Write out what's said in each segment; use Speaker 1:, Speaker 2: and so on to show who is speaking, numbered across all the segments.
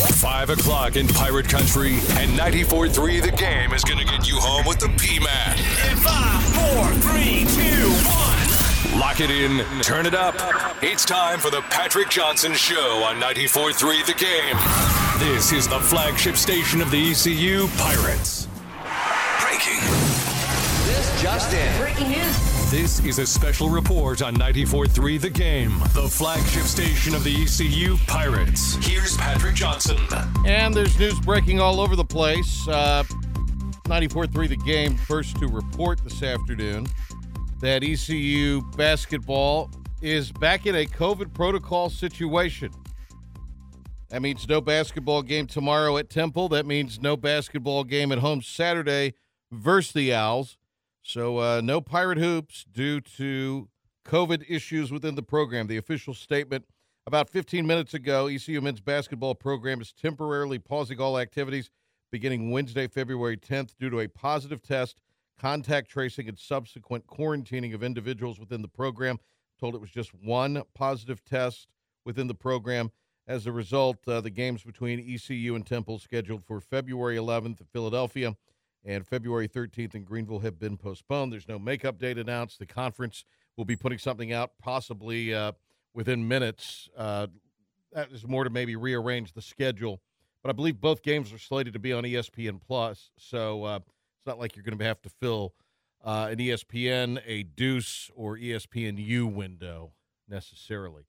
Speaker 1: 5 o'clock in Pirate Country, and 94.3 The Game is going to get you home with the P-Man.
Speaker 2: In five, four, three, two, one.
Speaker 1: Lock it in, turn it up. It's time for the Patrick Johnson Show on 94.3 The Game. This is the flagship station of the ECU Pirates. Breaking.
Speaker 3: This just in.
Speaker 4: Breaking news.
Speaker 1: This is a special report on 94.3 The Game, the flagship station of the ECU Pirates. Here's Patrick Johnson.
Speaker 5: And there's news breaking all over the place. Uh, 94.3 The Game first to report this afternoon that ECU basketball is back in a COVID protocol situation. That means no basketball game tomorrow at Temple. That means no basketball game at home Saturday versus the Owls. So, uh, no Pirate Hoops due to COVID issues within the program. The official statement about 15 minutes ago ECU men's basketball program is temporarily pausing all activities beginning Wednesday, February 10th, due to a positive test, contact tracing, and subsequent quarantining of individuals within the program. Told it was just one positive test within the program. As a result, uh, the games between ECU and Temple scheduled for February 11th in Philadelphia and February 13th in Greenville have been postponed. There's no makeup date announced. The conference will be putting something out possibly uh, within minutes. Uh, that is more to maybe rearrange the schedule. But I believe both games are slated to be on ESPN Plus, so uh, it's not like you're going to have to fill uh, an ESPN, a Deuce, or E ESPNU window necessarily.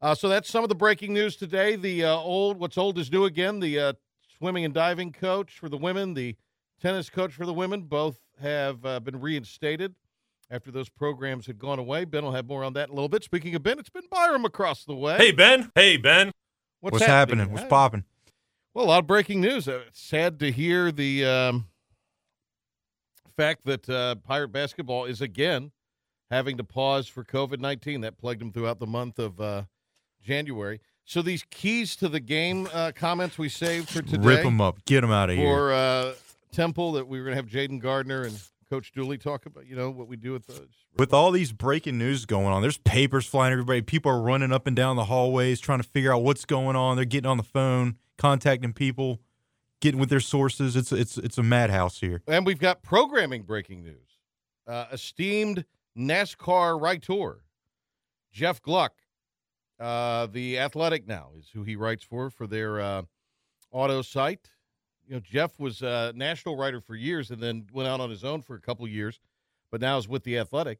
Speaker 5: Uh, so that's some of the breaking news today. The uh, old, what's old is new again. The swimming and diving coach for the women, the tennis coach for the women, both have uh, been reinstated after those programs had gone away. Ben will have more on that in a little bit. Speaking of Ben, it's been Byram across the way.
Speaker 6: Hey Ben. Hey Ben.
Speaker 5: what's,
Speaker 7: What's happening? What's
Speaker 5: Hey.
Speaker 7: popping?
Speaker 5: Well, a lot of breaking news. Uh, it's sad to hear the um, fact that uh, Pirate basketball is again having to pause for COVID 19. That plagued them throughout the month of uh, January. So these keys to the game uh, comments we saved for today
Speaker 7: Rip them up. Get them out of here.
Speaker 5: for uh, Temple that we were going to have Jayden Gardner and Coach Dooley talk about, you know, what we do with those.
Speaker 7: With all these breaking news going on, there's papers flying everybody. People are running up and down the hallways trying to figure out what's going on. They're getting on the phone, contacting people, getting with their sources. It's it's it's a madhouse here.
Speaker 5: And we've got programming breaking news. Uh, esteemed NASCAR writer, Jeff Gluck, uh, the Athletic now is who he writes for for their uh, auto site. You know, Jeff was a national writer for years and then went out on his own for a couple of years, but now is with the Athletic.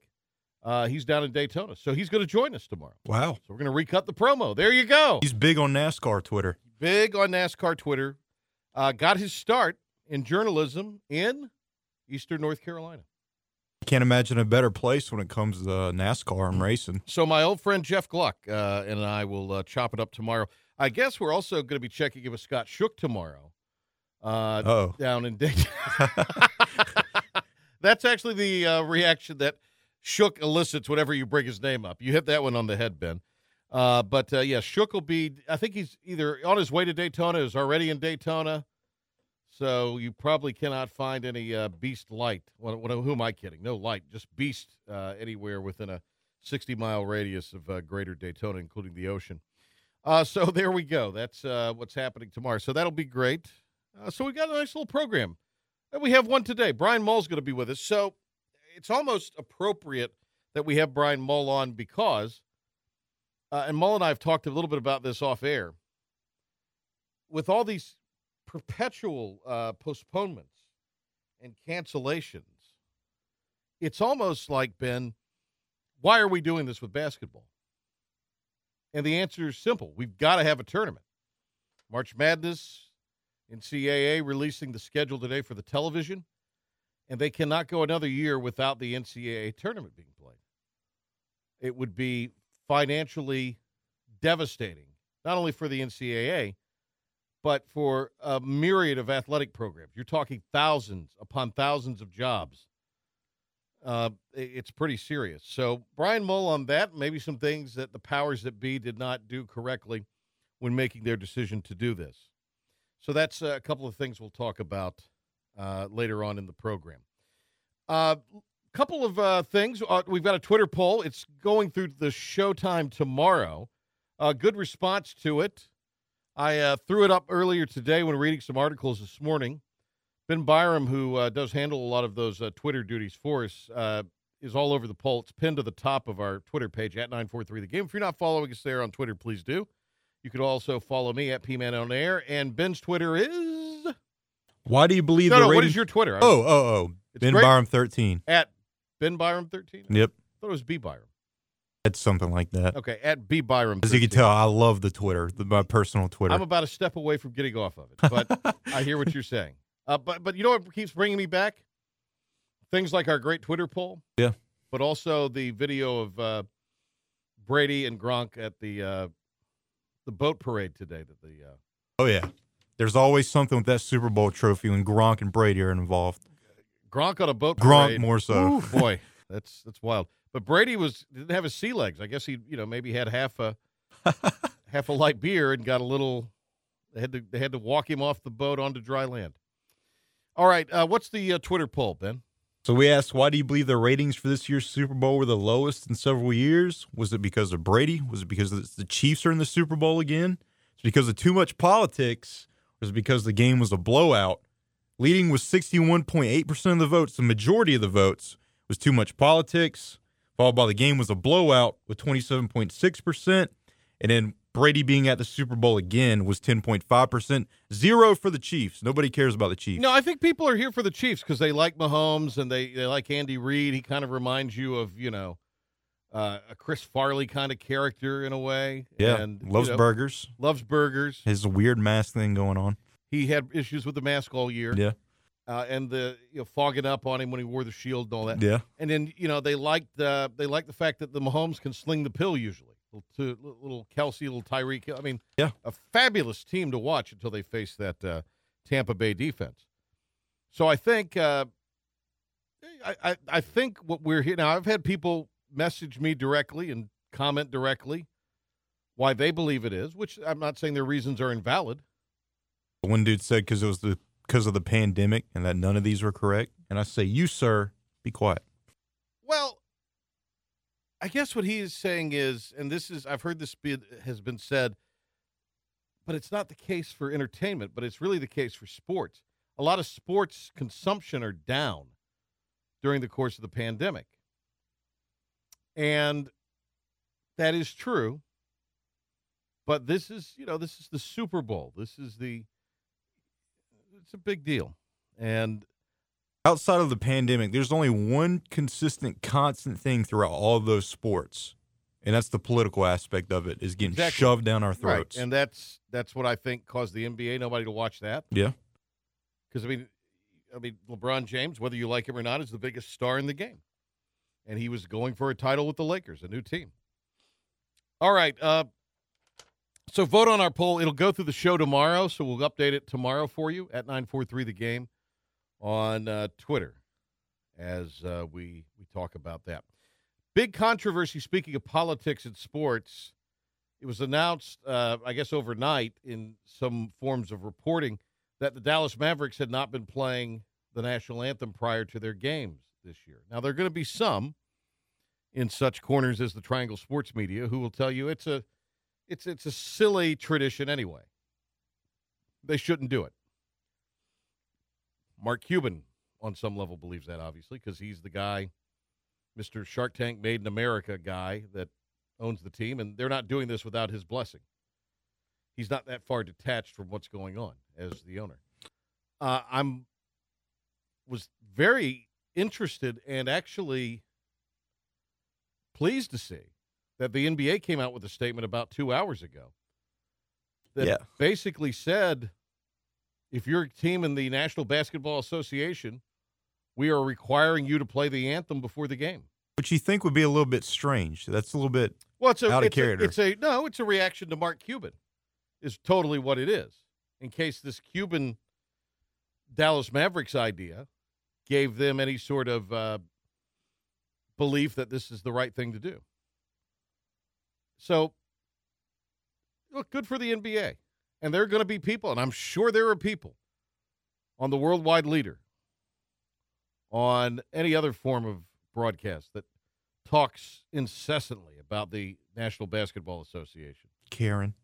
Speaker 5: Uh, he's down in Daytona, so he's going to join us tomorrow.
Speaker 7: Wow.
Speaker 5: So we're going to recut the promo. There you go.
Speaker 7: He's big on NASCAR Twitter.
Speaker 5: big on NASCAR Twitter. Uh, got his start in journalism in Eastern North Carolina.
Speaker 7: Can't imagine a better place when it comes to uh, NASCAR and racing.
Speaker 5: So my old friend Jeff Gluck uh, and I will uh, chop it up tomorrow. I guess we're also going to be checking in with Scott Shook tomorrow. Uh,
Speaker 7: Oh.
Speaker 5: down in Dayton. That's actually the uh, reaction that Shook elicits whenever you bring his name up. You hit that one on the head, Ben. Uh, but uh, yeah, Shook will be. I think he's either on his way to Daytona, is already in Daytona. So you probably cannot find any uh, Beast Light. Well, who am I kidding? No light, just Beast uh, anywhere within a 60 mile radius of uh, Greater Daytona, including the ocean. Uh, so there we go. That's uh, what's happening tomorrow. So that'll be great. Uh, so we got a nice little program. And we have one today. Brian Mull's going to be with us. So it's almost appropriate that we have Brian Mull on because, uh, and Mull and I have talked a little bit about this off air. With all these perpetual uh, postponements and cancellations, it's almost like, Ben, why are we doing this with basketball? And the answer is simple we've got to have a tournament. March Madness, NCAA releasing the schedule today for the television, and they cannot go another year without the NCAA tournament being played. It would be financially devastating, not only for the NCAA, but for a myriad of athletic programs. You're talking thousands upon thousands of jobs. Uh, it's pretty serious. So, Brian Mull on that, maybe some things that the powers that be did not do correctly when making their decision to do this. So, that's uh, a couple of things we'll talk about uh, later on in the program. A uh, couple of uh, things. Uh, we've got a Twitter poll. It's going through the showtime tomorrow. Uh, good response to it. I threw it up earlier today when reading some articles this morning. Ben Byram, who does handle a lot of those Twitter duties for us, is all over the poll. It's pinned to the top of our Twitter page at 943 The Game. If you're not following us there on Twitter, please do. You could also follow me at PMan on Air, and Ben's Twitter is.
Speaker 7: Why do you believe
Speaker 5: No,
Speaker 7: the
Speaker 5: no, what
Speaker 7: ratings?
Speaker 5: is your Twitter?
Speaker 7: Oh, oh, oh.
Speaker 5: It's
Speaker 7: Ben. Byram 13.
Speaker 5: At Ben Byram 13? I
Speaker 7: Yep.
Speaker 5: thought it was B Byram.
Speaker 7: It's something like that.
Speaker 5: Okay, at B Byram.
Speaker 7: As you can tell, I love the Twitter, the, my personal Twitter.
Speaker 5: I'm about a step away from getting off of it, but I hear what you're saying. Uh, but but you know what keeps bringing me back? Things like our great Twitter poll.
Speaker 7: Yeah.
Speaker 5: But also the video of uh, Brady and Gronk at the uh, the boat parade today. That the uh,
Speaker 7: oh, yeah. There's always something with that Super Bowl trophy when Gronk and Brady are involved.
Speaker 5: Gronk on a boat
Speaker 7: Gronk
Speaker 5: parade.
Speaker 7: more so.
Speaker 5: Ooh, boy, that's that's wild. But Brady was didn't have his sea legs. I guess he you know maybe had half a half a light beer and got a little. They had to they had to walk him off the boat onto dry land. All right, uh, what's the uh, Twitter poll, Ben?
Speaker 7: So we asked, why do you believe the ratings for this year's Super Bowl were the lowest in several years? Was it because of Brady? Was it because the Chiefs are in the Super Bowl again? Is it because of too much politics? Is it because the game was a blowout? Leading with 61.8% of the votes, the majority of the votes was too much politics, followed by the game was a blowout with 27.6%. And then Brady being at the Super Bowl again was 10.5%. Zero for the Chiefs. Nobody cares about the Chiefs.
Speaker 5: No, I think people are here for the Chiefs because they like Mahomes and they, they like Andy Reid. He kind of reminds you of you know uh, a Chris Farley kind of character in a way.
Speaker 7: yeah.
Speaker 5: and you
Speaker 7: loves
Speaker 5: know,
Speaker 7: burgers.
Speaker 5: Loves burgers.
Speaker 7: His weird mask thing going on.
Speaker 5: He had issues with the mask all year.
Speaker 7: Yeah.
Speaker 5: uh, and the you know fogging up on him when he wore the shield and all that.
Speaker 7: Yeah.
Speaker 5: And then you know they liked uh, they liked the fact that the Mahomes can sling the pill usually. Little, little Kelce, little Tyreek. I mean,
Speaker 7: Yeah.
Speaker 5: a fabulous team to watch until they face that uh, Tampa Bay defense. So I think uh, I, I I think what we're here now. I've had people message me directly and comment directly why they believe it is, which I'm not saying their reasons are invalid.
Speaker 7: One dude said because it was the because of the pandemic and that none of these were correct. And I say, you sir, be quiet.
Speaker 5: I guess what he is saying is, and this is, I've heard this be, has been said, but it's not the case for entertainment, but it's really the case for sports. A lot of sports consumption are down during the course of the pandemic. And that is true. But this is, you know, this is the Super Bowl. This is the, it's a big deal. And
Speaker 7: Outside of the pandemic, there's only one consistent, constant thing throughout all of those sports, and that's the political aspect of it is getting
Speaker 5: Exactly.
Speaker 7: shoved down our
Speaker 5: Right,
Speaker 7: throats.
Speaker 5: and that's that's what I think caused the NBA nobody to watch that
Speaker 7: yeah,
Speaker 5: because I mean, I mean LeBron James, whether you like him or not, is the biggest star in the game, and he was going for a title with the Lakers, a new team. All right, uh, so vote on our poll. It'll go through the show tomorrow, so we'll update it tomorrow for you at nine four three the game on uh, Twitter as uh, we we talk about that. Big controversy. Speaking of politics and sports, it was announced, uh, I guess, overnight in some forms of reporting that the Dallas Mavericks had not been playing the national anthem prior to their games this year. Now, there are going to be some in such corners as the Triangle Sports Media who will tell you it's a it's it's a silly tradition anyway. They shouldn't do it. Mark Cuban, on some level, believes that obviously because he's the guy, Mr. Shark Tank Made in America guy that owns the team, and they're not doing this without his blessing. He's not that far detached from what's going on as the owner. Uh, I'm was very interested and actually pleased to see that the NBA came out with a statement about two hours ago that
Speaker 7: Yeah.
Speaker 5: basically said if you're a team in the National Basketball Association, we are requiring you to play the anthem before the game.
Speaker 7: which you think would be a little bit strange. That's a little bit.
Speaker 5: Well, it's a,
Speaker 7: Out of
Speaker 5: it's a- it's a no, it's a reaction to Mark Cuban. Is totally what it is. In case this Cuban Dallas Mavericks idea gave them any sort of uh, belief that this is the right thing to do. So, look, good for the NBA. And there are going to be people, and I'm sure there are people on the worldwide leader, on any other form of broadcast that talks incessantly about the National Basketball Association
Speaker 7: Karen.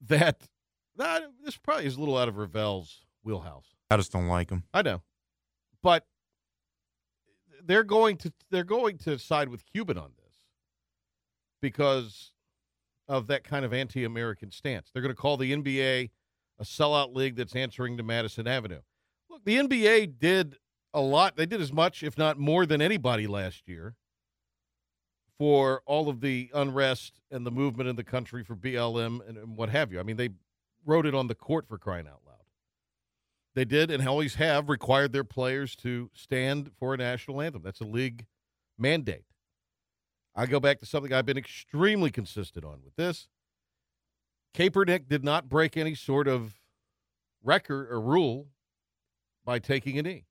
Speaker 5: that Nah, this probably is a little out of Ravel's wheelhouse.
Speaker 7: I just don't like him.
Speaker 5: I know, but they're going to they're going to side with Cuban on this because of that kind of anti-American stance. They're going to call the NBA a sellout league that's answering to Madison Avenue. Look, the NBA did a lot. They did as much, if not more, than anybody last year for all of the unrest and the movement in the country for BLM and, and what have you. I mean, they wrote it on the court for crying out loud. They did and always have required their players to stand for a national anthem. That's a league mandate. I go back to something I've been extremely consistent on with this. Kaepernick did not break any sort of record or rule by taking a knee.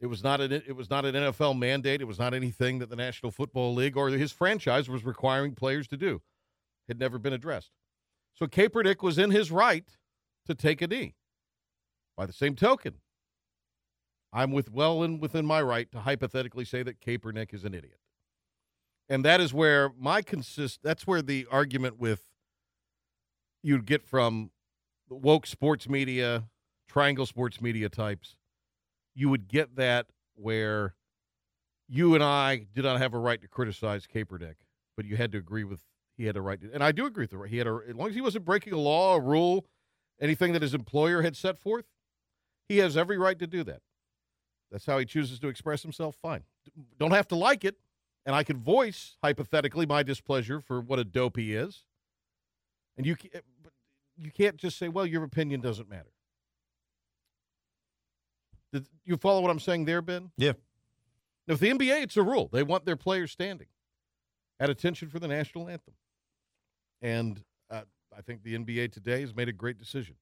Speaker 5: It was not an it was not an NFL mandate. It was not anything that the National Football League or his franchise was requiring players to do. It had never been addressed. So Kaepernick was in his right to take a knee. By the same token, I'm with well and within my right to hypothetically say that Kaepernick is an idiot. And that is where my consist that's where the argument with you'd get from woke sports media, triangle sports media types, you would get that where you and I did not have a right to criticize Kaepernick, but you had to agree with he had a right to, and I do agree with the right. He had a as long as he wasn't breaking a law, a rule, anything that his employer had set forth, he has every right to do that. That's how he chooses to express himself. Fine. Don't have to like it. And I can voice, hypothetically, my displeasure for what a dope he is. And you, can't, you can't just say, well, your opinion doesn't matter. Did you follow what I'm saying there, Ben?
Speaker 7: Yeah.
Speaker 5: Now, with the NBA, it's a rule. They want their players standing at attention for the national anthem. And uh, I think the NBA today has made a great decision.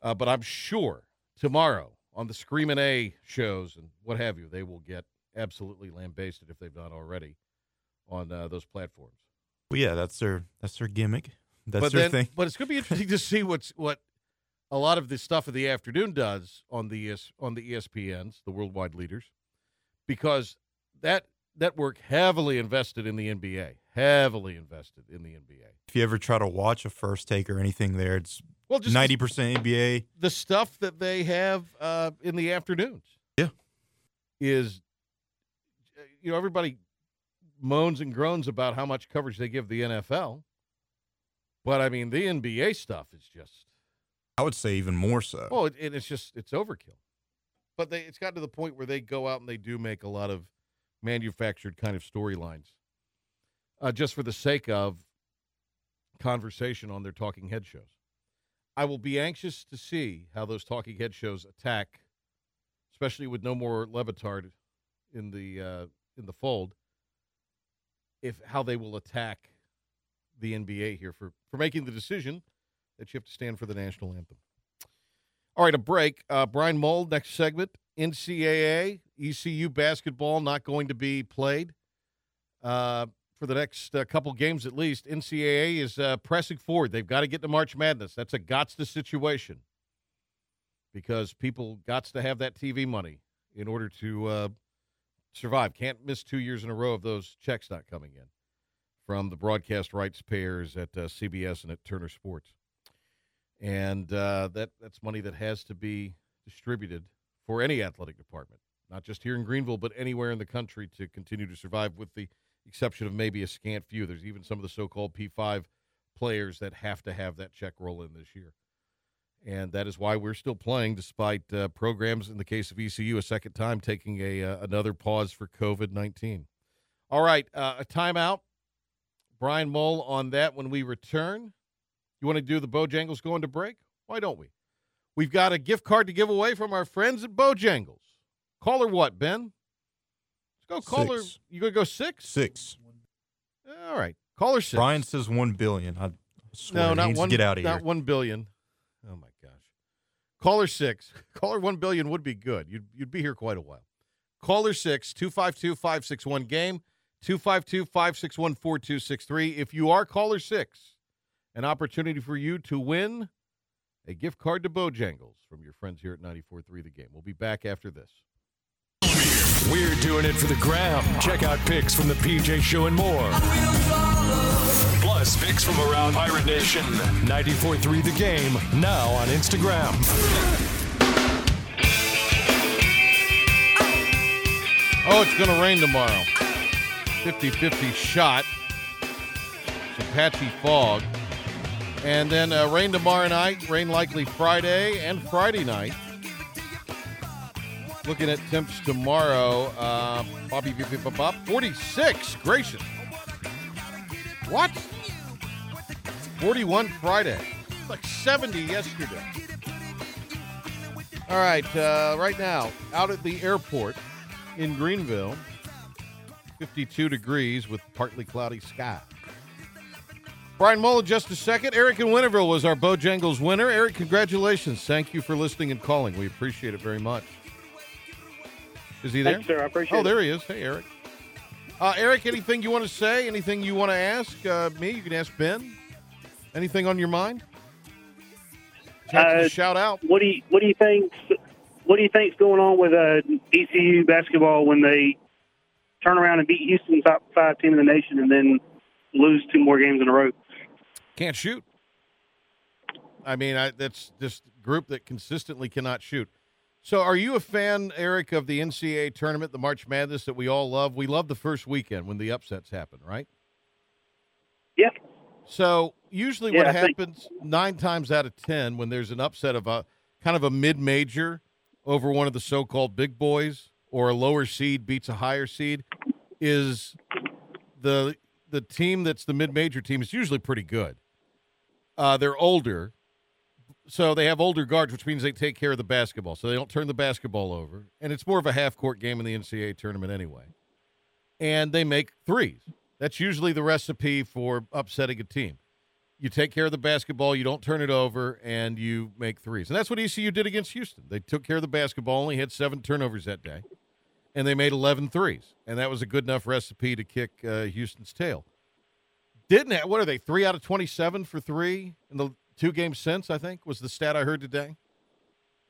Speaker 5: Uh, but I'm sure tomorrow on the Screamin' A shows and what have you, they will get absolutely lambasted if they've not already on uh, those platforms.
Speaker 7: Well, yeah, that's their that's their gimmick. That's
Speaker 5: but
Speaker 7: their
Speaker 5: then,
Speaker 7: thing.
Speaker 5: But it's going to be interesting to see what's what a lot of the stuff of the afternoon does on the ES, on the ESPNs, the worldwide leaders, because that network heavily invested in the NBA, heavily invested in the NBA.
Speaker 7: If you ever try to watch a first take or anything there, it's
Speaker 5: Well, just
Speaker 7: ninety percent NBA.
Speaker 5: the stuff that they have uh, in the afternoons.
Speaker 7: Yeah.
Speaker 5: is you know everybody moans and groans about how much coverage they give the NFL, but I mean the NBA stuff is just
Speaker 7: I would say even more so.
Speaker 5: oh, it, and it's just it's overkill. But they it's gotten to the point where they go out and they do make a lot of manufactured kind of storylines, uh, just for the sake of conversation on their talking head shows. I will be anxious to see how those talking head shows attack, especially with no more Le Batard in the uh, in the fold. If how they will attack the NBA here for for making the decision that you have to stand for the national anthem. All right, a break. Uh, Brian Mull, next segment. NCAA, ECU basketball not going to be played uh, for the next uh, couple games at least. NCAA is uh, pressing forward. They've got to get to March Madness. That's a gots to situation because people gots to have that TV money in order to uh, survive. Can't miss two years in a row of those checks not coming in from the broadcast rights payers at uh, CBS and at Turner Sports and uh, that that's money that has to be distributed for any athletic department, not just here in Greenville, but anywhere in the country to continue to survive, with the exception of maybe a scant few. There's even some of the so-called P5 players that have to have that check roll in this year, and that is why we're still playing, despite uh, programs in the case of ECU a second time taking a uh, another pause for COVID nineteen. All right, uh, a timeout. Brian Mull on that when we return. You want to do the Bojangles going to break? Why don't we? We've got a gift card to give away from our friends at Bojangles. Caller what, Ben? Let's go caller.
Speaker 7: Six.
Speaker 5: You going to go six?
Speaker 7: Six.
Speaker 5: All right. Caller six.
Speaker 7: Brian says one billion. I swear
Speaker 5: no,
Speaker 7: he
Speaker 5: not
Speaker 7: needs
Speaker 5: one.
Speaker 7: to get out of here.
Speaker 5: not
Speaker 7: here.
Speaker 5: one billion. Oh my gosh. Caller six. Caller one billion would be good. You'd you'd be here quite a while. Caller six game two five two five six one four two six three. If you are caller six, an opportunity for you to win a gift card to Bojangles from your friends here at 94.3 The Game. We'll be back after this.
Speaker 1: We're doing it for the gram. Check out pics from the PJ Show and more. plus picks from around Pirate Nation. 94.3 The Game, now on Instagram.
Speaker 5: Oh, it's going to rain tomorrow. 50 50 shot. Some patchy fog. And then uh, rain tomorrow night, rain likely Friday and Friday night. Looking at temps tomorrow, uh, Bobby, 46. Gracious. What? 41 Friday. Like 70 yesterday. All right, uh, right now, out at the airport in Greenville, 52 degrees with partly cloudy sky. Brian Mullen, just a second. Eric in Winterville was our Bojangles winner. Eric, congratulations. Thank you for listening and calling. We appreciate it very much. Is he there?
Speaker 4: Thanks, sir. I appreciate
Speaker 5: Oh,
Speaker 4: it.
Speaker 5: there he is. Hey, Eric. Uh, Eric, anything you want to say? Anything you want to ask uh, me? You can ask Ben. Anything on your mind?
Speaker 4: Uh,
Speaker 5: shout out.
Speaker 4: What do you What do you think? What do you think's going on with uh, ECU basketball when they turn around and beat Houston, top five team in the nation, and then lose two more games in a row?
Speaker 5: Can't shoot. I mean, I, that's just a group that consistently cannot shoot. So, are you a fan, Eric, of the NCAA tournament, the March Madness that we all love? We love the first weekend when the upsets happen, right?
Speaker 4: Yeah.
Speaker 5: So, usually
Speaker 4: Yeah,
Speaker 5: what
Speaker 4: I think-
Speaker 5: happens nine times out of 10 when there's an upset of a kind of a mid major over one of the so called big boys or a lower seed beats a higher seed is the the team that's the mid major team is usually pretty good. Uh, they're older, so they have older guards, which means they take care of the basketball, so they don't turn the basketball over, and it's more of a half court game in the NCAA tournament anyway. And they make threes. That's usually the recipe for upsetting a team. You take care of the basketball, you don't turn it over, and you make threes. And that's what ECU did against Houston. They took care of the basketball, only had seven turnovers that day, and they made 11 threes. And that was a good enough recipe to kick uh, Houston's tail. Didn't have, what are they, three out of 27 for three in the two games since, I think, was the stat I heard today.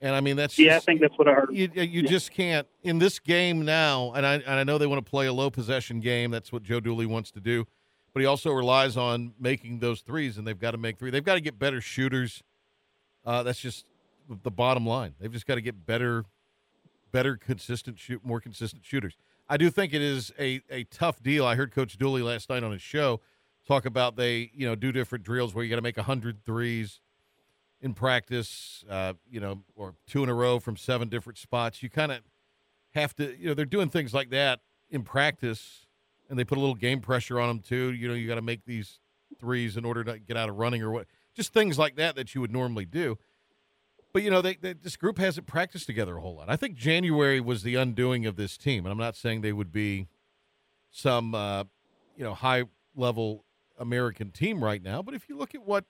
Speaker 5: And I mean, that's
Speaker 4: Yeah, I think that's what I heard.
Speaker 5: you, you just can't in this game now. And I and I know they want to play a low possession game. That's what Joe Dooley wants to do. But he also relies on making those threes, and they've got to make three. They've got to get better shooters. Uh, that's just the bottom line. They've just got to get better, better, consistent shoot, more consistent shooters. I do think it is a a tough deal. I heard Coach Dooley last night on his show talk about they you know do different drills where you got to make 100 threes in practice, uh, you know, or two in a row from seven different spots. You kind of have to, you know, they're doing things like that in practice, and they put a little game pressure on them too. You know, you got to make these threes in order to get out of running or what, just things like that that you would normally do. But you know, they, they this group hasn't practiced together a whole lot. I think January was the undoing of this team, and I'm not saying they would be some, uh, you know, high level American team right now. But if you look at what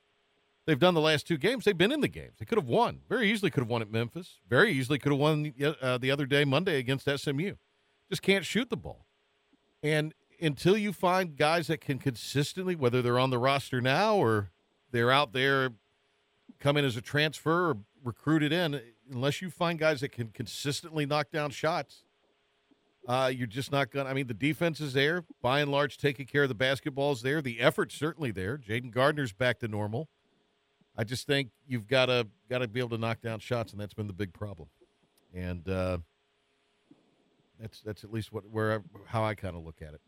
Speaker 5: they've done the last two games. They've been in the games. They could have won. Very easily could have won at Memphis. Very easily could have won uh, the other day, Monday, against SMU. Just can't shoot the ball. And until you find guys that can consistently, whether they're on the roster now or they're out there, come in as a transfer or recruited in, unless you find guys that can consistently knock down shots, uh, you're just not going to. I mean, the defense is there. By and large, taking care of the basketball is there. The effort's certainly there. Jayden Gardner's back to normal. I just think you've got to got to be able to knock down shots, and that's been the big problem. And uh, that's that's at least what where I, how I kind of look at it.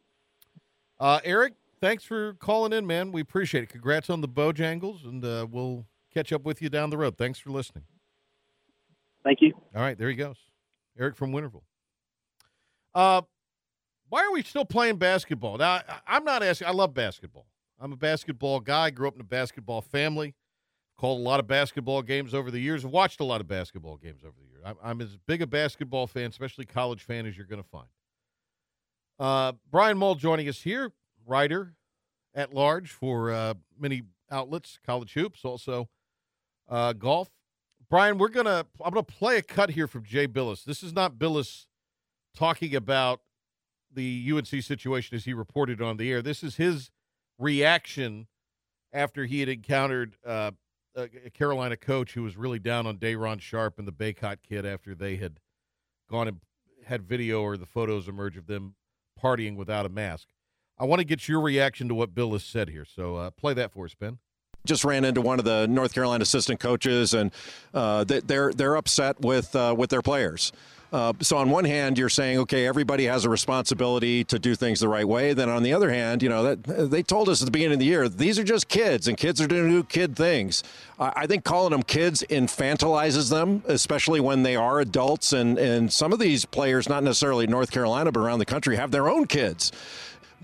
Speaker 5: Uh, Eric, thanks for calling in, man. We appreciate it. Congrats on the Bojangles, and uh, we'll catch up with you down the road. Thanks for listening.
Speaker 4: Thank you.
Speaker 5: All right, there he goes, Eric from Winterville. Uh, why are we still playing basketball? Now, I, I'm not asking. I love basketball. I'm a basketball guy. Grew up in a basketball family. Called a lot of basketball games over the years. Watched a lot of basketball games over the years. I'm, I'm as big a basketball fan, especially college fan, as you're going to find. Uh, Brian Mull joining us here, writer at large for uh, many outlets, college hoops, also uh, golf. Brian, we're gonna I'm gonna play a cut here from Jay Bilas. This is not Bilas talking about the UNC situation as he reported on the air. This is his reaction after he had encountered uh, a Carolina coach who was really down on Day'Ron Sharpe and the Baycott kid after they had gone and had video or the photos emerge of them partying without a mask. I want to get your reaction to what Bilas said here. So uh, play that for us, Ben
Speaker 6: just ran into one of the North Carolina assistant coaches, and uh, they're they're upset with uh, with their players. Uh, so on one hand, you're saying, okay, everybody has a responsibility to do things the right way. Then on the other hand, you know that they told us at the beginning of the year these are just kids, and kids are going to do kid things. I think calling them kids infantilizes them, especially when they are adults. And and some of these players, not necessarily North Carolina, but around the country, have their own kids.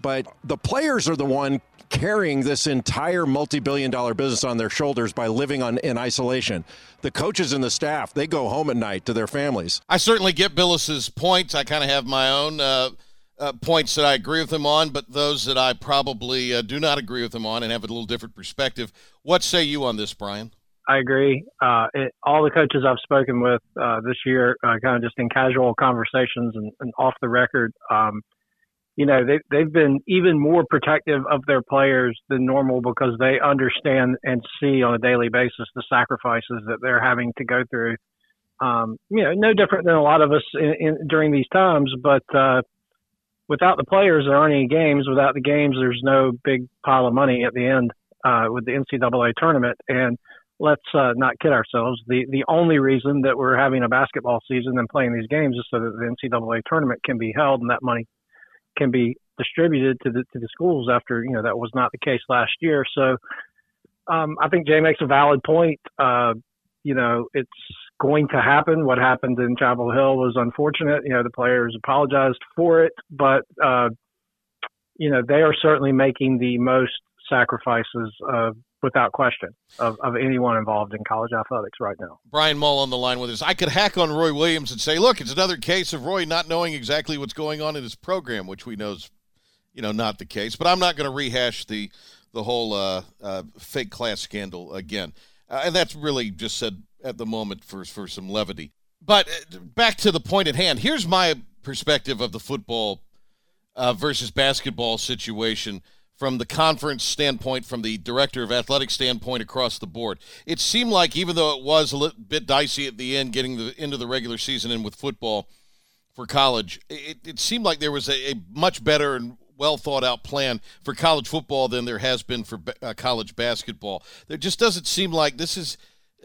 Speaker 6: But the players are the one carrying this entire multi-billion dollar business on their shoulders by living on in isolation. The coaches and the staff, they go home at night to their families.
Speaker 5: I certainly get Bilas's points. I kind of have my own uh, uh, points that I agree with him on, but those that I probably uh, do not agree with him on and have a little different perspective. What say you on this, Brian?
Speaker 8: I agree. Uh, it, all the coaches I've spoken with uh, this year, uh, kind of just in casual conversations and, and off the record, um, you know they they've been even more protective of their players than normal because they understand and see on a daily basis the sacrifices that they're having to go through. Um, you know, no different than a lot of us in, in, during these times, but uh, without the players, there aren't any games. Without the games, there's no big pile of money at the end uh, with the NCAA tournament. And let's uh, not kid ourselves. The the only reason that we're having a basketball season and playing these games is so that the NCAA tournament can be held and that money can be distributed to the to the schools after you know that was not the case last year. So um, I think Jay makes a valid point. Uh, you know, it's going to happen. What happened in Chapel Hill was unfortunate. You know, the players apologized for it, but uh, you know they are certainly making the most sacrifices of without question of, of anyone involved in college athletics right now.
Speaker 5: Brian Mull on the line with us. I could hack on Roy Williams and say, look, it's another case of Roy not knowing exactly what's going on in his program, which we know is, you know, not the case. But I'm not going to rehash the the whole uh, uh, fake class scandal again, uh, and that's really just said at the moment for for some levity. But uh, back to the point at hand. Here's my perspective of the football uh, versus basketball situation from the conference standpoint, from the director of athletics standpoint across the board. It seemed like even though it was a little bit dicey at the end, getting the into the regular season in with football for college, it, it seemed like there was a, a, much better and well thought out plan for college football than there has been for uh, college basketball. There just doesn't seem like this is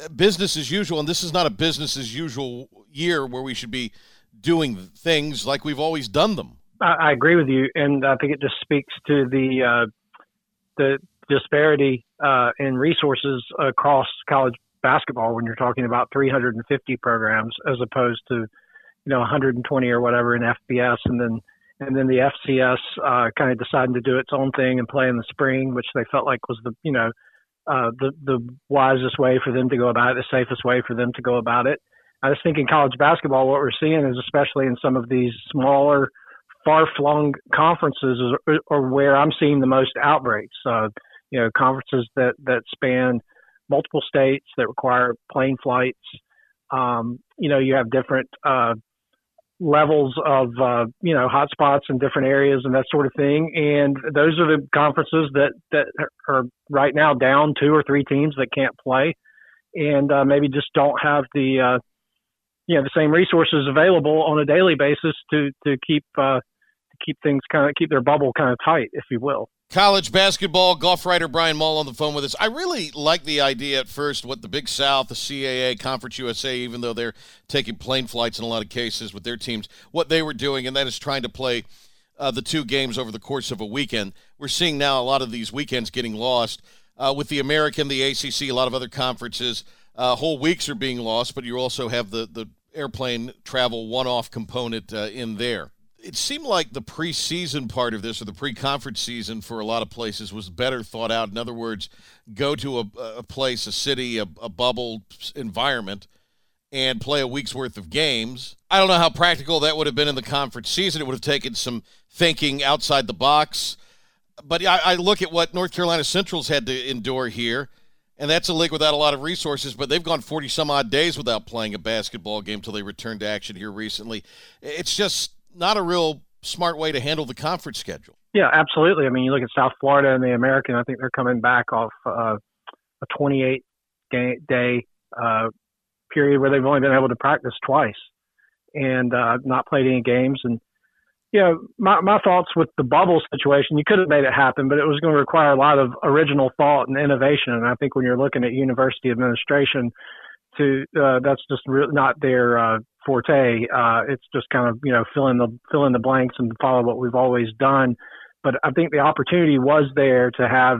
Speaker 5: uh, business as usual, and this is not a business as usual year where we should be doing things like we've always done them.
Speaker 8: I, I agree with you, and I think it just speaks to the uh, the disparity uh, in resources across college basketball when you're talking about 350 programs as opposed to you know 120 or whatever in FBS, and then and then the FCS uh, kind of deciding to do its own thing and play in the spring, which they felt like was the you know uh, the the wisest way for them to go about it, the safest way for them to go about it. I just think in college basketball, what we're seeing is especially in some of these smaller far-flung conferences are, are where I'm seeing the most outbreaks. Uh, you know, conferences that that span multiple states that require plane flights. Um, you know, you have different uh, levels of uh, you know hotspots in different areas and that sort of thing. And those are the conferences that that are right now down two or three teams that can't play, and uh, maybe just don't have the uh, you know the same resources available on a daily basis to to keep uh, to keep things kind of keep their bubble kind of tight, if you will.
Speaker 5: College basketball, golf writer Brian Mull on the phone with us. I really like the idea at first, what the Big South, the CAA, Conference USA, even though they're taking plane flights in a lot of cases with their teams, what they were doing, and that is trying to play uh, the two games over the course of a weekend. We're seeing now a lot of these weekends getting lost uh, with the American, the ACC, a lot of other conferences. Uh, whole weeks are being lost, but you also have the the airplane travel one off component uh, in there. It seemed like the preseason part of this, or the pre conference season for a lot of places, was better thought out. In other words, go to a, a place, a city, a, a bubble environment, and play a week's worth of games. I don't know how practical that would have been in the conference season. It would have taken some thinking outside the box. But I, I look at what North Carolina Central's had to endure here and that's a league without a lot of resources, but they've gone 40 some odd days without playing a basketball game until they returned to action here recently. It's just not a real smart way to handle the conference schedule.
Speaker 8: Yeah, absolutely. I mean, you look at South Florida and the American, I think they're coming back off uh, a 28 day uh, period where they've only been able to practice twice and uh, not played any games. And you know, my, my thoughts with the bubble situation, you could have made it happen, but it was going to require a lot of original thought and innovation. And I think when you're looking at university administration, to uh, that's just re- not their uh, forte. Uh, it's just kind of you know fill in the fill in the blanks and follow what we've always done. But I think the opportunity was there to have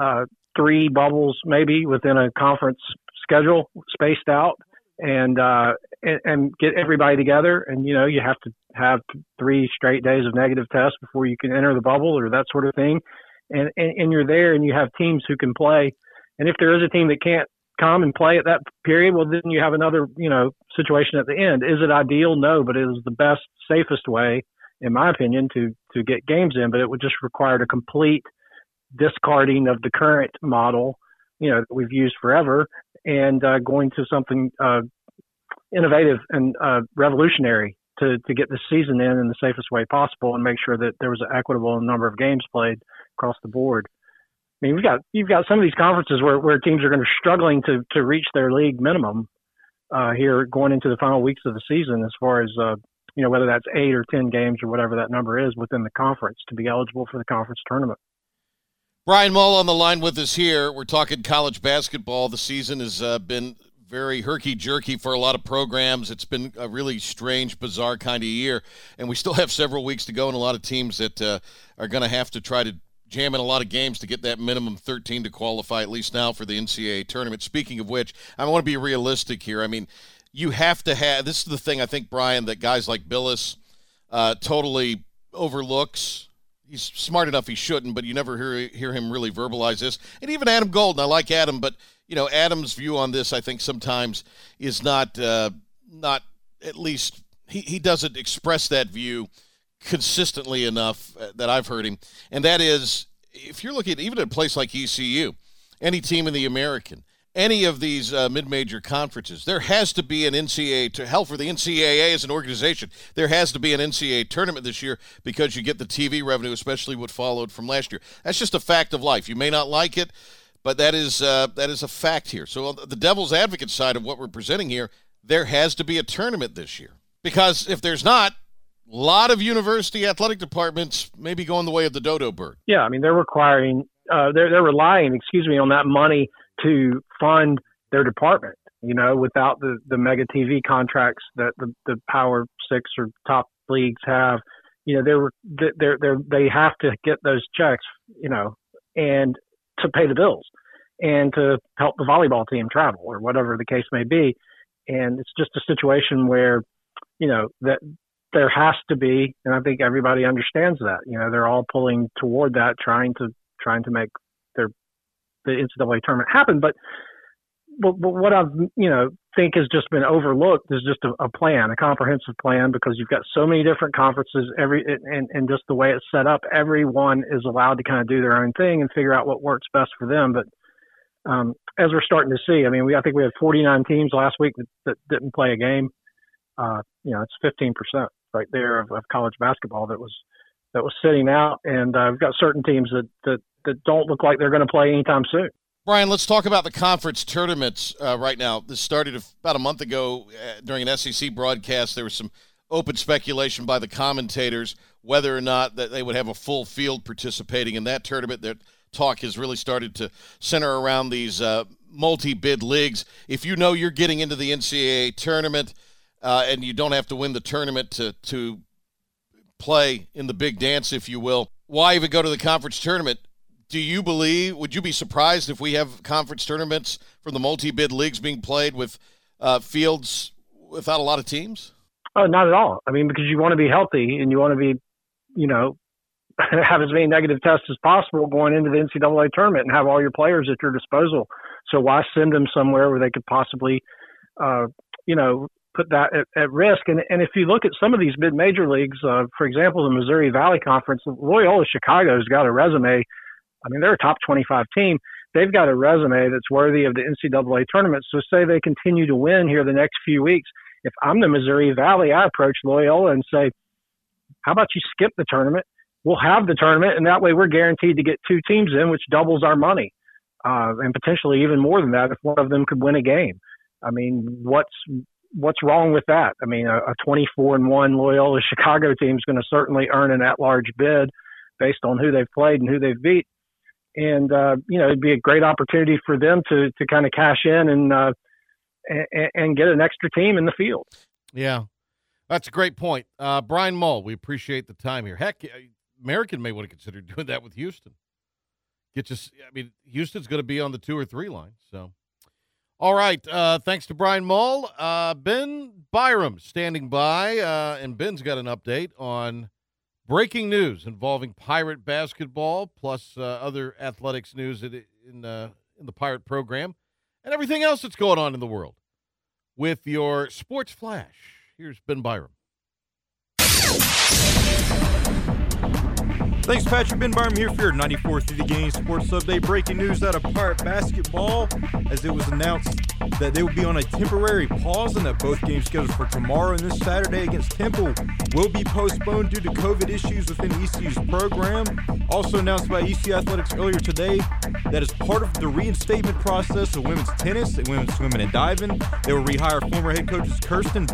Speaker 8: uh, three bubbles maybe within a conference schedule spaced out and uh, and, and get everybody together. And you know, you have to have three straight days of negative tests before you can enter the bubble or that sort of thing. And, and and you're there, and you have teams who can play. And if there is a team that can't come and play at that period, well, then you have another you know situation at the end. Is it ideal? No, but it is the best, safest way, in my opinion, to to get games in. But it would just require a complete discarding of the current model, you know, that we've used forever, and uh, going to something uh, innovative and uh, revolutionary to, to get the season in in the safest way possible and make sure that there was an equitable number of games played across the board. I mean, we've got you've got some of these conferences where, where teams are going to be struggling to to reach their league minimum uh, here going into the final weeks of the season, as far as uh, you know whether that's eight or ten games or whatever that number is within the conference to be eligible for the conference tournament.
Speaker 5: Brian Mull on the line with us here. We're talking college basketball. The season has uh, been very herky jerky for a lot of programs. It's been a really strange, bizarre kind of year, and we still have several weeks to go, and a lot of teams that uh, are going to have to try to jam in a lot of games to get that minimum 13 to qualify, at least now for the NCAA tournament. Speaking of which, I want to be realistic here. I mean, you have to have this is the thing I think, Brian, that guys like Bilas uh, totally overlooks. He's smart enough he shouldn't, but you never hear hear him really verbalize this. And even Adam Golden, I like Adam, but you know, Adam's view on this, I think sometimes is not uh, not at least he, he doesn't express that view consistently enough uh, that I've heard him, and that is if you're looking at even at a place like ECU, any team in the American, any of these uh, mid-major conferences, there has to be an NCAA to hell for the NCAA as an organization. There has to be an NCAA tournament this year because you get the TV revenue, especially what followed from last year. That's just a fact of life. You may not like it. But that is uh, that is a fact here. So the devil's advocate side of what we're presenting here, there has to be a tournament this year because if there's not, a lot of university athletic departments may be going the way of the dodo bird.
Speaker 8: Yeah, I mean they're requiring uh, they're they're relying, excuse me, on that money to fund their department. You know, without the the mega TV contracts that the the Power Six or top leagues have, you know, they're they're they're they have to get those checks. You know, and to pay the bills and to help the volleyball team travel or whatever the case may be. And it's just a situation where, you know, that there has to be, and I think everybody understands that. You know, they're all pulling toward that, trying to trying to make their the NCAA tournament happen. But but, what I've you know think has just been overlooked is just a, a, plan, a comprehensive plan, because you've got so many different conferences. Every and, and just the way it's set up, everyone is allowed to kind of do their own thing and figure out what works best for them. But um, as we're starting to see, I mean, we I think we had 49 teams last week that, that didn't play a game. Uh, you know, it's 15 percent right there of, of, college basketball that was that was sitting out, and uh, we've got certain teams that that that don't look like they're going to play anytime soon.
Speaker 5: Brian, let's talk about the conference tournaments uh, right now. This started about a month ago uh, during an SEC broadcast. There was some open speculation by the commentators whether or not that they would have a full field participating in that tournament. That talk has really started to center around these uh, multi-bid leagues. If you know you're getting into the NCAA tournament uh, and you don't have to win the tournament to to play in the big dance, if you will, why even go to the conference tournament? Do you believe? Would you be surprised if we have conference tournaments from the multi-bid leagues being played with uh, fields without a lot of teams?
Speaker 8: Oh, not at all. I mean, because you want to be healthy and you want to be, you know, have as many negative tests as possible going into the NCAA tournament and have all your players at your disposal. So why send them somewhere where they could possibly, uh, you know, put that at, at, risk? And and if you look at some of these mid-major leagues, uh, for example, the Missouri Valley Conference, Loyola Chicago's got a resume I mean, they're a top 25 team. They've got a resume that's worthy of the NCAA tournament. So, say they continue to win here the next few weeks. If I'm the Missouri Valley, I approach Loyola and say, How about you skip the tournament? We'll have the tournament, and that way we're guaranteed to get two teams in, which doubles our money, uh, and potentially even more than that if one of them could win a game. I mean, what's what's wrong with that? I mean, a, a 24 and one Loyola Chicago team is going to certainly earn an at-large bid based on who they've played and who they've beat. And uh, you know, it'd be a great opportunity for them to to kind of cash in and uh, and, and get an extra team in the field.
Speaker 5: Yeah, that's a great point. Uh, Brian Mull, we appreciate the time here. Heck, American may want to consider doing that with Houston. Get you, I mean, Houston's going to be on the two or three line. So, all right. Uh, thanks to Brian Mull. Uh, ben Byram standing by, uh, and Ben's got an update on breaking news involving Pirate basketball, plus uh, other athletics news in uh, in the Pirate program, and everything else that's going on in the world. With your sports flash, here's Ben Byram.
Speaker 7: Thanks, Patrick. Ben Byram here for your 94 through the game sports update. Breaking news out of Pirate basketball as it was announced that they will be on a temporary pause and that both games scheduled for tomorrow and this Saturday against Temple will be postponed due to COVID issues within ECU's program. Also announced by ECU Athletics earlier today that as part of the reinstatement process of women's tennis and women's swimming and diving, they will rehire former head coaches Kirsten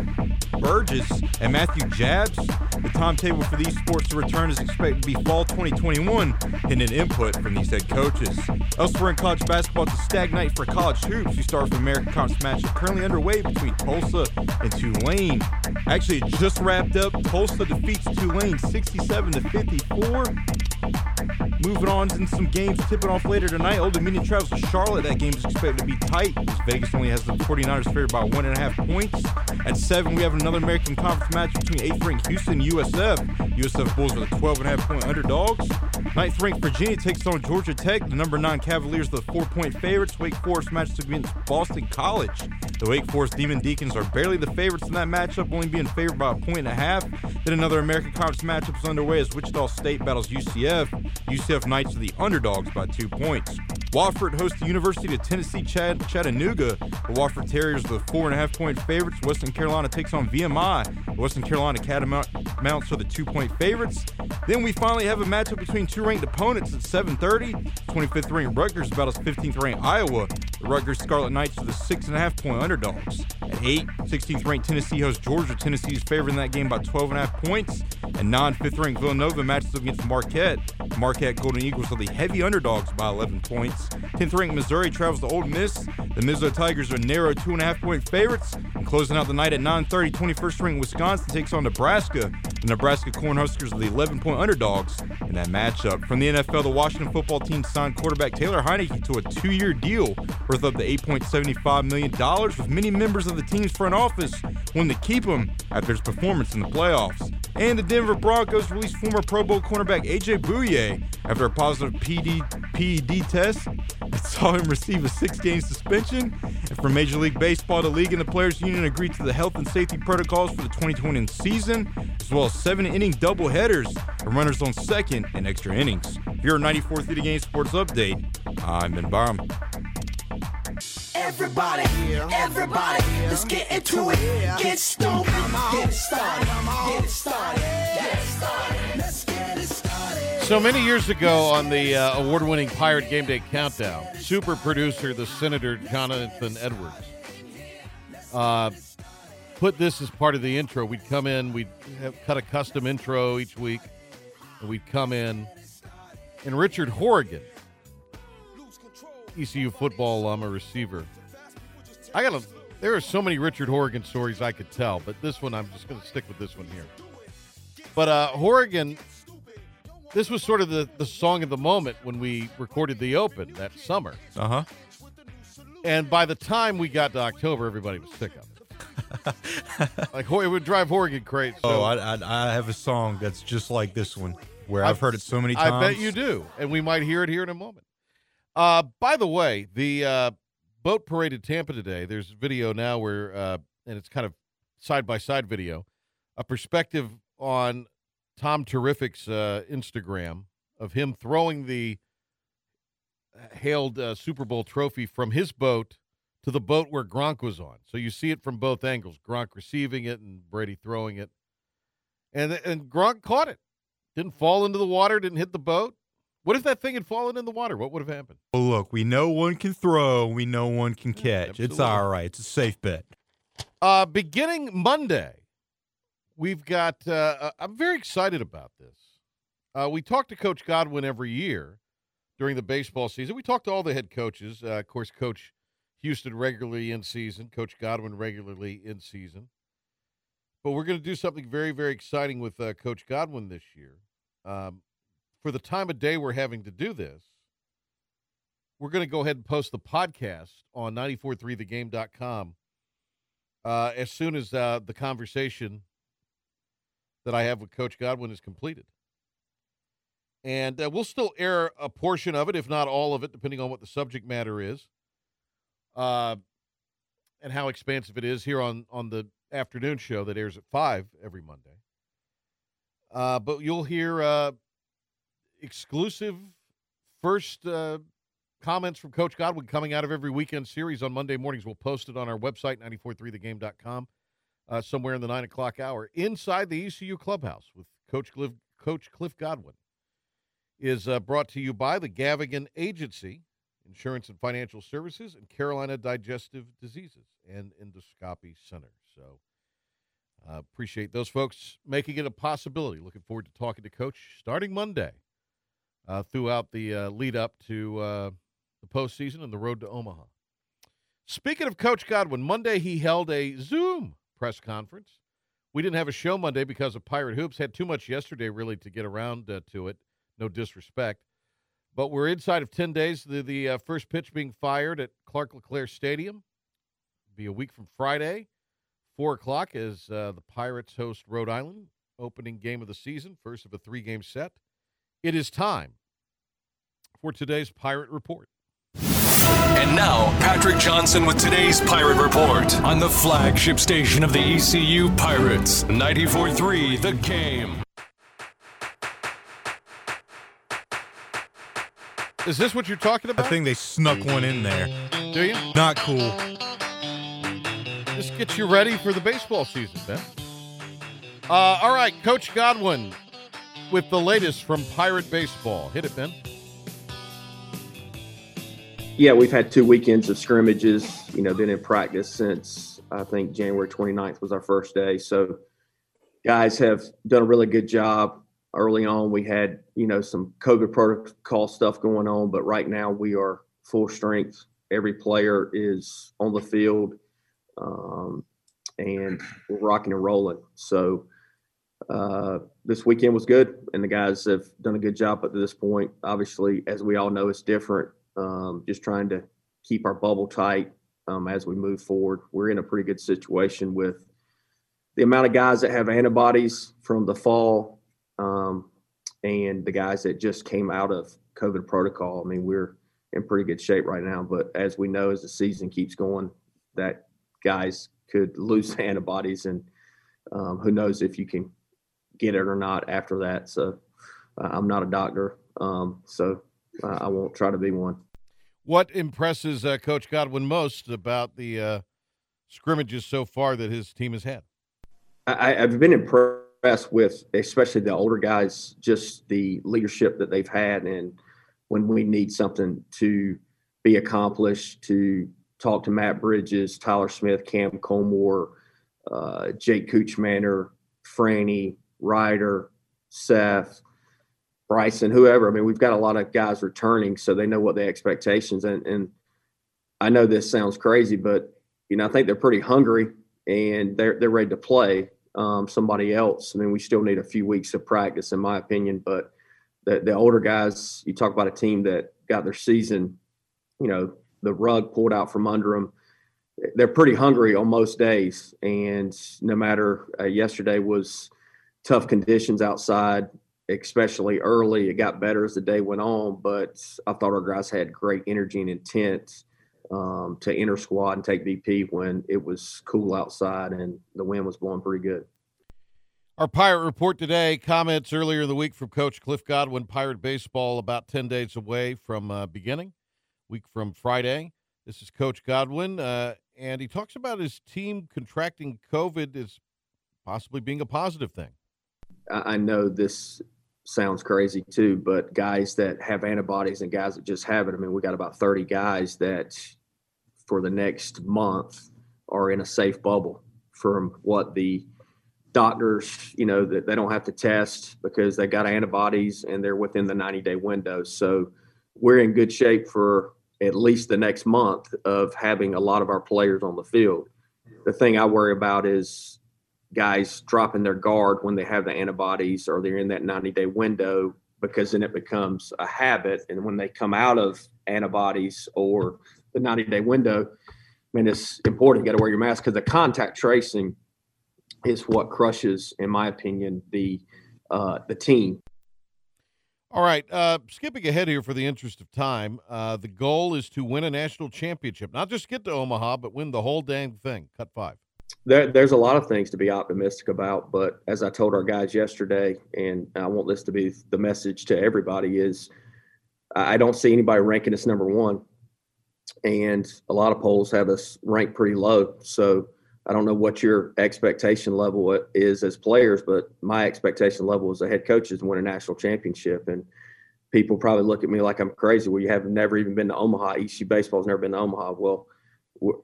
Speaker 7: Burgess and Matthew Jabs. The timetable for these sports to return is expected to be fall 2021, and an input from these head coaches. Elsewhere in college basketball, it's a stag night for college hoops. You start with American Conference matchup currently underway between Tulsa and Tulane. Actually, just wrapped up. Tulsa defeats Tulane 67 to 54. Moving on in some games tipping off later tonight. Old Dominion travels to Charlotte. That game is expected to be tight as Vegas only has the 49ers favored by one and a half points. At 7, we have another American Conference match between 8th ranked Houston and USF. USF Bulls are the 12 and a half point underdogs. Ninth ranked Virginia takes on Georgia Tech. The number 9 Cavaliers the four point favorites. Wake Forest matches against Boston College. The Wake Forest Demon Deacons are barely the favorites in that matchup, only being favored by a point and a half. Then another American Conference matchup is underway as Wichita State battles UCF. UCF Knights are the underdogs by two points. Wofford hosts the University of Tennessee Chattanooga. The Wofford Terriers are the four and a half point favorites. Western Carolina takes on VMI. The Western Carolina Catamounts are the two point favorites. Then we finally have a matchup between two ranked opponents at 7:30. 25th ranked Rutgers battles 15th ranked Iowa. The Rutgers Scarlet Knights are the six and a half point underdogs. At 8, 16th ranked Tennessee hosts Georgia. Tennessee is favored in that game by 12 and a half points. And non 5th ranked Villanova matches up against Marquette. Marquette Golden Eagles are the heavy underdogs by 11 points. 10th ranked Missouri travels to Ole Miss. The Mizzou Tigers are narrow two and a half point favorites. And closing out the night at 9:30, 21st ranked Wisconsin takes on Nebraska. The Nebraska Cornhuskers are the 11 point underdogs in that matchup. From the NFL, the Washington football team signed quarterback Taylor Heinicke to a two year deal worth up to $8.75 million, with many members of the team's front office wanting to keep him after his performance in the playoffs. And the Denver Broncos released former Pro Bowl cornerback AJ Bouye after a positive PD, PED test that saw him receive a six game suspension. And from Major League Baseball, the league and the Players Union agreed to the health and safety protocols for the 2020 season, as well as seven inning double headers for runners on second and extra innings. If you're a 94 through the game sports update, I'm Ben Byram.
Speaker 2: Everybody, everybody, let's get into it. Get get it started, get it started, get it started. Let's get it started.
Speaker 5: So many years ago on the uh, award winning Pirate Game Day Countdown, super producer, the Senator Jonathan Edwards, uh, put this as part of the intro. We'd come in, we'd have cut a custom intro each week, and we'd come in. And Richard Horrigan, ECU football alum, a receiver. I got to, there are so many Richard Horrigan stories I could tell, but this one, I'm just going to stick with this one here. But uh, Horrigan, this was sort of the, the song of the moment when we recorded the Open that summer.
Speaker 7: Uh huh.
Speaker 5: And by the time we got to October, everybody was sick of it. like it would drive Horrigan crazy. So
Speaker 7: Oh, I, I, I have a song that's just like this one where I've, heard it so many times.
Speaker 5: I bet you do, and we might hear it here in a moment. Uh, by the way, the uh, boat parade in Tampa today. There's video now where, uh, and it's kind of side by side video, a perspective on Tom Terrific's uh, Instagram of him throwing the hailed uh, Super Bowl trophy from his boat to the boat where Gronk was on. So you see it from both angles: Gronk receiving it and Brady throwing it, and and Gronk caught it. Didn't fall into the water. Didn't hit the boat. What if that thing had fallen in the water? What would have happened?
Speaker 7: Well, look, we know one can throw, we know one can catch. It's all right. It's a safe bet.
Speaker 5: Uh, beginning Monday, we've got. Uh, uh, I'm very excited about this. Uh, we talk to Coach Godwin every year during the baseball season. We talk to all the head coaches. Uh, of course, Coach Houston regularly in season, Coach Godwin regularly in season. But we're going to do something very, very exciting with uh, Coach Godwin this year. Um, for the time of day we're having to do this, we're going to go ahead and post the podcast on 943thegame.com uh, as soon as uh, the conversation that I have with Coach Godwin is completed. And uh, we'll still air a portion of it, if not all of it, depending on what the subject matter is uh, and how expansive it is here on, on the afternoon show that airs at 5 every Monday. Uh, but you'll hear uh, exclusive first uh, comments from Coach Godwin coming out of every weekend series on Monday mornings. We'll post it on our website, 943thegame.com, uh, somewhere in the 9 o'clock hour. Inside the ECU clubhouse with Coach Cliff, Coach Cliff Godwin is uh, brought to you by the Gavigan Agency, Insurance and Financial Services, and Carolina Digestive Diseases and Endoscopy Center. So uh, appreciate those folks making it a possibility. Looking forward to talking to Coach starting Monday uh, throughout the uh, lead up to uh, the postseason and the road to Omaha. Speaking of Coach Godwin, Monday he held a Zoom press conference. We didn't have a show Monday because of Pirate Hoops. Had too much yesterday, really, to get around uh, to it. No disrespect. But we're inside of 10 days. The, the uh, first pitch being fired at Clark LeClair Stadium. Be a week from Friday. 4 o'clock as uh, the Pirates host Rhode Island. Opening game of the season, first of a three game set. It is time for today's Pirate Report.
Speaker 1: And now, Patrick Johnson with today's Pirate Report on the flagship station of the ECU Pirates, 94.3 The Game.
Speaker 5: Is this what you're talking about?
Speaker 7: I think they snuck one in there.
Speaker 5: Do you?
Speaker 7: Not cool.
Speaker 5: This gets you ready for the baseball season, Ben. Uh, all right, Coach Godwin with the latest from Pirate Baseball. Hit it, Ben.
Speaker 9: Yeah, we've had two weekends of scrimmages, you know, been in practice since I think January 29th was our first day. So guys have done a really good job. Early on, we had, you know, some COVID protocol stuff going on, but right now we are full strength. Every player is on the field um, and we're rocking and rolling. So uh, this weekend was good, and the guys have done a good job up to this point. Obviously, as we all know, it's different. Um, just trying to keep our bubble tight um, as we move forward. We're in a pretty good situation with the amount of guys that have antibodies from the fall um, and the guys that just came out of COVID protocol. I mean, we're in pretty good shape right now. But as we know, as the season keeps going, that guys could lose antibodies, and um, who knows if you can get it or not after that. So uh, I'm not a doctor, um, so uh, I won't try to be one.
Speaker 5: What impresses uh, Coach Godwin most about the uh, scrimmages so far that his team has had?
Speaker 9: I, I've been impressed with, especially the older guys, just the leadership that they've had, and when we need something to be accomplished, to talk to Matt Bridges, Tyler Smith, Cam Colmore, uh, Jake Kuchmaner, Franny, Ryder, Seth, Bryson, whoever. I mean, we've got a lot of guys returning, so they know what the expectations. And, and I know this sounds crazy, but you know, I think they're pretty hungry and they're they're ready to play. Um, somebody else. I mean, we still need a few weeks of practice, in my opinion. But the the older guys, you talk about a team that got their season, you know, the rug pulled out from under them. They're pretty hungry on most days, and no matter uh, yesterday was tough conditions outside, especially early. It got better as the day went on, but I thought our guys had great energy and intent um, to enter squad and take BP when it was cool outside and the wind was blowing pretty good.
Speaker 5: Our Pirate Report today comments earlier in the week from Coach Cliff Godwin, Pirate Baseball, about 10 days away from uh, beginning, week from Friday. This is Coach Godwin, uh, and he talks about his team contracting COVID as possibly being a positive thing.
Speaker 9: I know this sounds crazy too, but guys that have antibodies and guys that just have it, I mean, we got about 30 guys that for the next month are in a safe bubble. from what the doctors, you know, that they don't have to test because they got antibodies and they're within the 90 day window. So we're in good shape for at least the next month of having a lot of our players on the field. The thing I worry about is guys dropping their guard when they have the antibodies or they're in that 90 day window because then it becomes a habit. And when they come out of antibodies or the 90 day window, I mean, it's important. You got to wear your mask because the contact tracing is what crushes, in my opinion, the uh, the team.
Speaker 5: All right, uh, skipping ahead here for the interest of time, uh, the goal is to win a national championship, not just get to Omaha, but win the whole dang thing. Cut five.
Speaker 9: There, there's a lot of things to be optimistic about, but as I told our guys yesterday, and I want this to be the message to everybody, is I don't see anybody ranking us number one, and a lot of polls have us ranked pretty low. So I don't know what your expectation level is as players, but my expectation level as a head coach is to win a national championship. And people probably look at me like I'm crazy. Well, you have never even been to Omaha. ECU baseball's never been to Omaha. Well,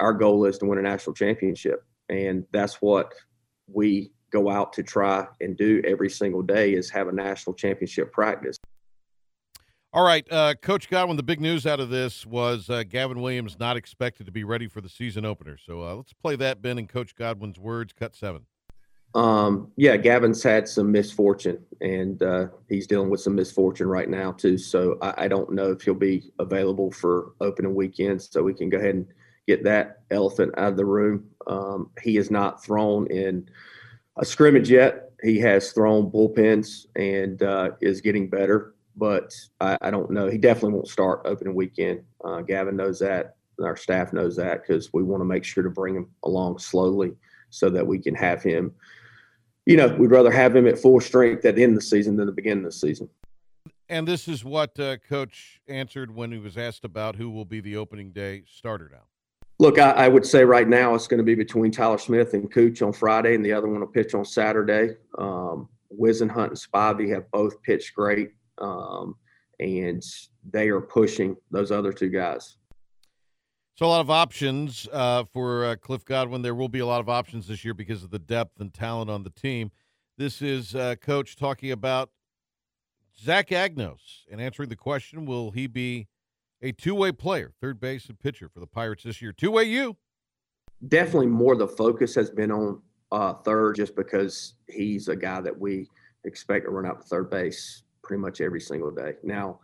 Speaker 9: our goal is to win a national championship, and that's what we go out to try and do every single day is have a national championship practice.
Speaker 5: All right, uh, Coach Godwin. The big news out of this was uh, Gavin Williams not expected to be ready for the season opener. So uh, let's play that, Ben, in Coach Godwin's words. Cut seven.
Speaker 9: Um, yeah, Gavin's had some misfortune, and uh, he's dealing with some misfortune right now too. So I, I, don't know if he'll be available for opening weekend. So we can go ahead and get that elephant out of the room. Um, he has not thrown in a scrimmage yet. He has thrown bullpens and uh, is getting better but I, I, don't know. He definitely won't start opening weekend. Uh, Gavin knows that. Our staff knows that because we want to make sure to bring him along slowly so that we can have him. You know, we'd rather have him at full strength at the end of the season than the beginning of the season.
Speaker 5: And this is what uh, Coach answered when he was asked about who will be the opening day starter now.
Speaker 9: Look, I, I, would say right now it's going to be between Tyler Smith and Cooch on Friday, and the other one will pitch on Saturday. Um, Whisenhunt and Spivey have both pitched great um, and they are pushing those other two guys.
Speaker 5: So a lot of options uh, for uh, Cliff Godwin. There will be a lot of options this year because of the depth and talent on the team. This is uh, Coach talking about Zach Agnos and answering the question: Will he be a two-way player, third base and pitcher for the Pirates this year? Two-way you.
Speaker 9: Definitely more the focus has been on uh, third, just because he's a guy that we expect to run out to third base pretty much every single day. Now,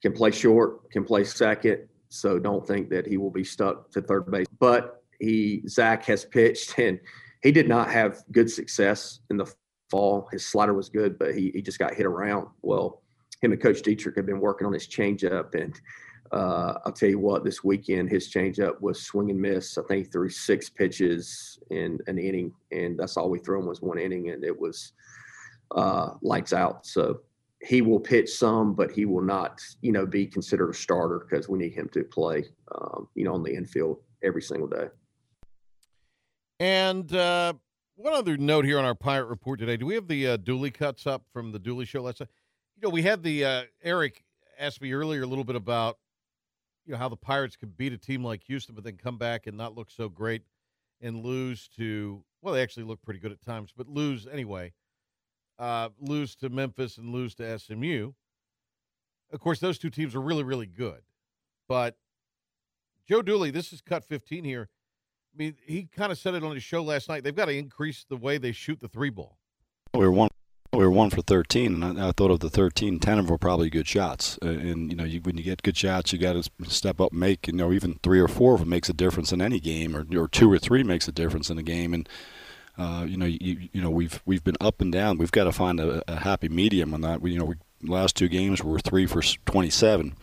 Speaker 9: can play short, can play second, so don't think that he will be stuck to third base. But he Zach has pitched and he did not have good success in the fall. His slider was good, but he, he just got hit around. Well, him and Coach Dietrich have been working on his changeup, and uh, I'll tell you what, this weekend his changeup was swing and miss. I think he threw six pitches in an inning, and that's all we threw him was one inning, and it was uh, lights out. So he will pitch some, but he will not, you know, be considered a starter because we need him to play, um, you know, on the infield every single day.
Speaker 5: And uh, one other note here on our Pirate Report today: Do we have the uh, Dooley cuts up from the Dooley show last night? You know, we had the uh, Eric asked me earlier a little bit about you know how the Pirates could beat a team like Houston, but then come back and not look so great and lose to well, they actually look pretty good at times, but lose anyway uh, lose to Memphis and lose to SMU. Of course, those two teams are really, really good. But Joe Dooley, this is cut 15 here. I mean, he kind of said it on his show last night. They've got to increase the way they shoot the three ball.
Speaker 10: We were one. We were one for 13, and I, I thought of the 13, 10 of them were probably good shots. Uh, and you know, you, when you get good shots, you got to step up, and make. You know, even three or four of them makes a difference in any game, or, or two or three makes a difference in a game. And uh, you know, you, you know, we've we've been up and down. We've got to find a, a happy medium on that. We, you know, we, last two games were three for 27.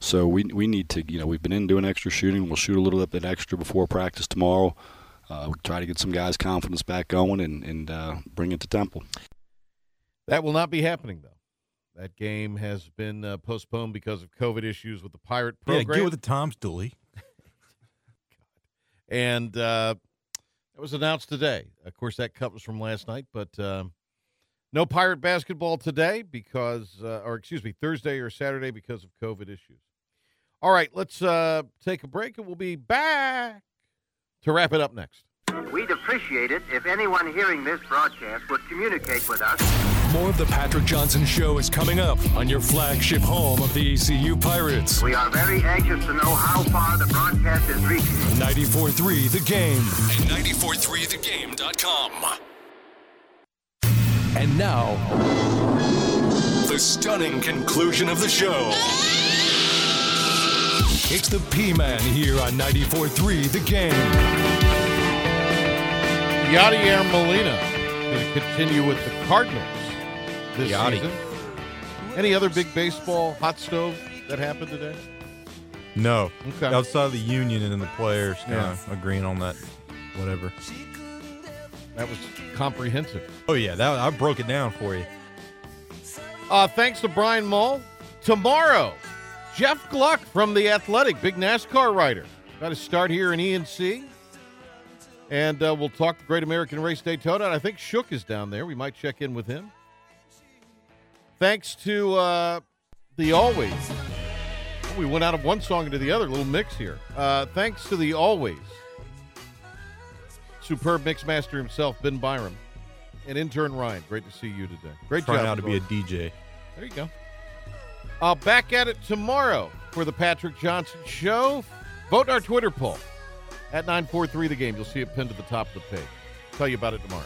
Speaker 10: So we we need to, you know, we've been in doing extra shooting. We'll shoot a little bit extra before practice tomorrow. Uh, we try to get some guys' confidence back going and and uh, bring it to Temple.
Speaker 5: That will not be happening though. That game has been uh, postponed because of COVID issues with the Pirate program.
Speaker 7: Yeah, get with the Toms, Dooley.
Speaker 5: and uh, it was announced today. Of course, that cut was from last night, but um, no Pirate basketball today because, uh, or excuse me, Thursday or Saturday because of COVID issues. All right, let's uh, take a break and we'll be back to wrap it up next.
Speaker 11: We'd appreciate it if anyone hearing this broadcast would communicate with us.
Speaker 1: More of the Patrick Johnson Show is coming up on your flagship home of the ECU Pirates.
Speaker 11: We are very anxious to know how far the broadcast is reaching.
Speaker 1: 94.3 The Game and 94.3thegame.com. And now, the stunning conclusion of the show. It's the P-Man here on 94.3 The Game.
Speaker 5: Yadier Molina going to continue with the Cardinals this
Speaker 7: Yachty.
Speaker 5: season. Any other big baseball hot stove that happened today?
Speaker 7: No.
Speaker 5: Okay.
Speaker 7: Outside of the union and the players kind of agreeing on that, whatever.
Speaker 5: That was comprehensive.
Speaker 7: Oh yeah, that I broke it down for you.
Speaker 5: Uh, thanks to Brian Mull. Tomorrow, Jeff Gluck from The Athletic, big NASCAR writer. Got to start here in ENC. And uh, we'll talk the Great American Race Daytona. And I think Shook is down there. We might check in with him. Thanks to uh, the Always. We went out of one song into the other, little mix here. Uh, thanks to the Always. Superb mix master himself, Ben Byram. And intern Ryan. Great to see you today. Great
Speaker 7: Trying
Speaker 5: job.
Speaker 7: out to be a. DJ.
Speaker 5: There you go. Uh, back at it tomorrow for the Patrick Johnson Show. Vote in our Twitter poll at 943 the game. You'll see it pinned to the top of the page. Tell you about it tomorrow.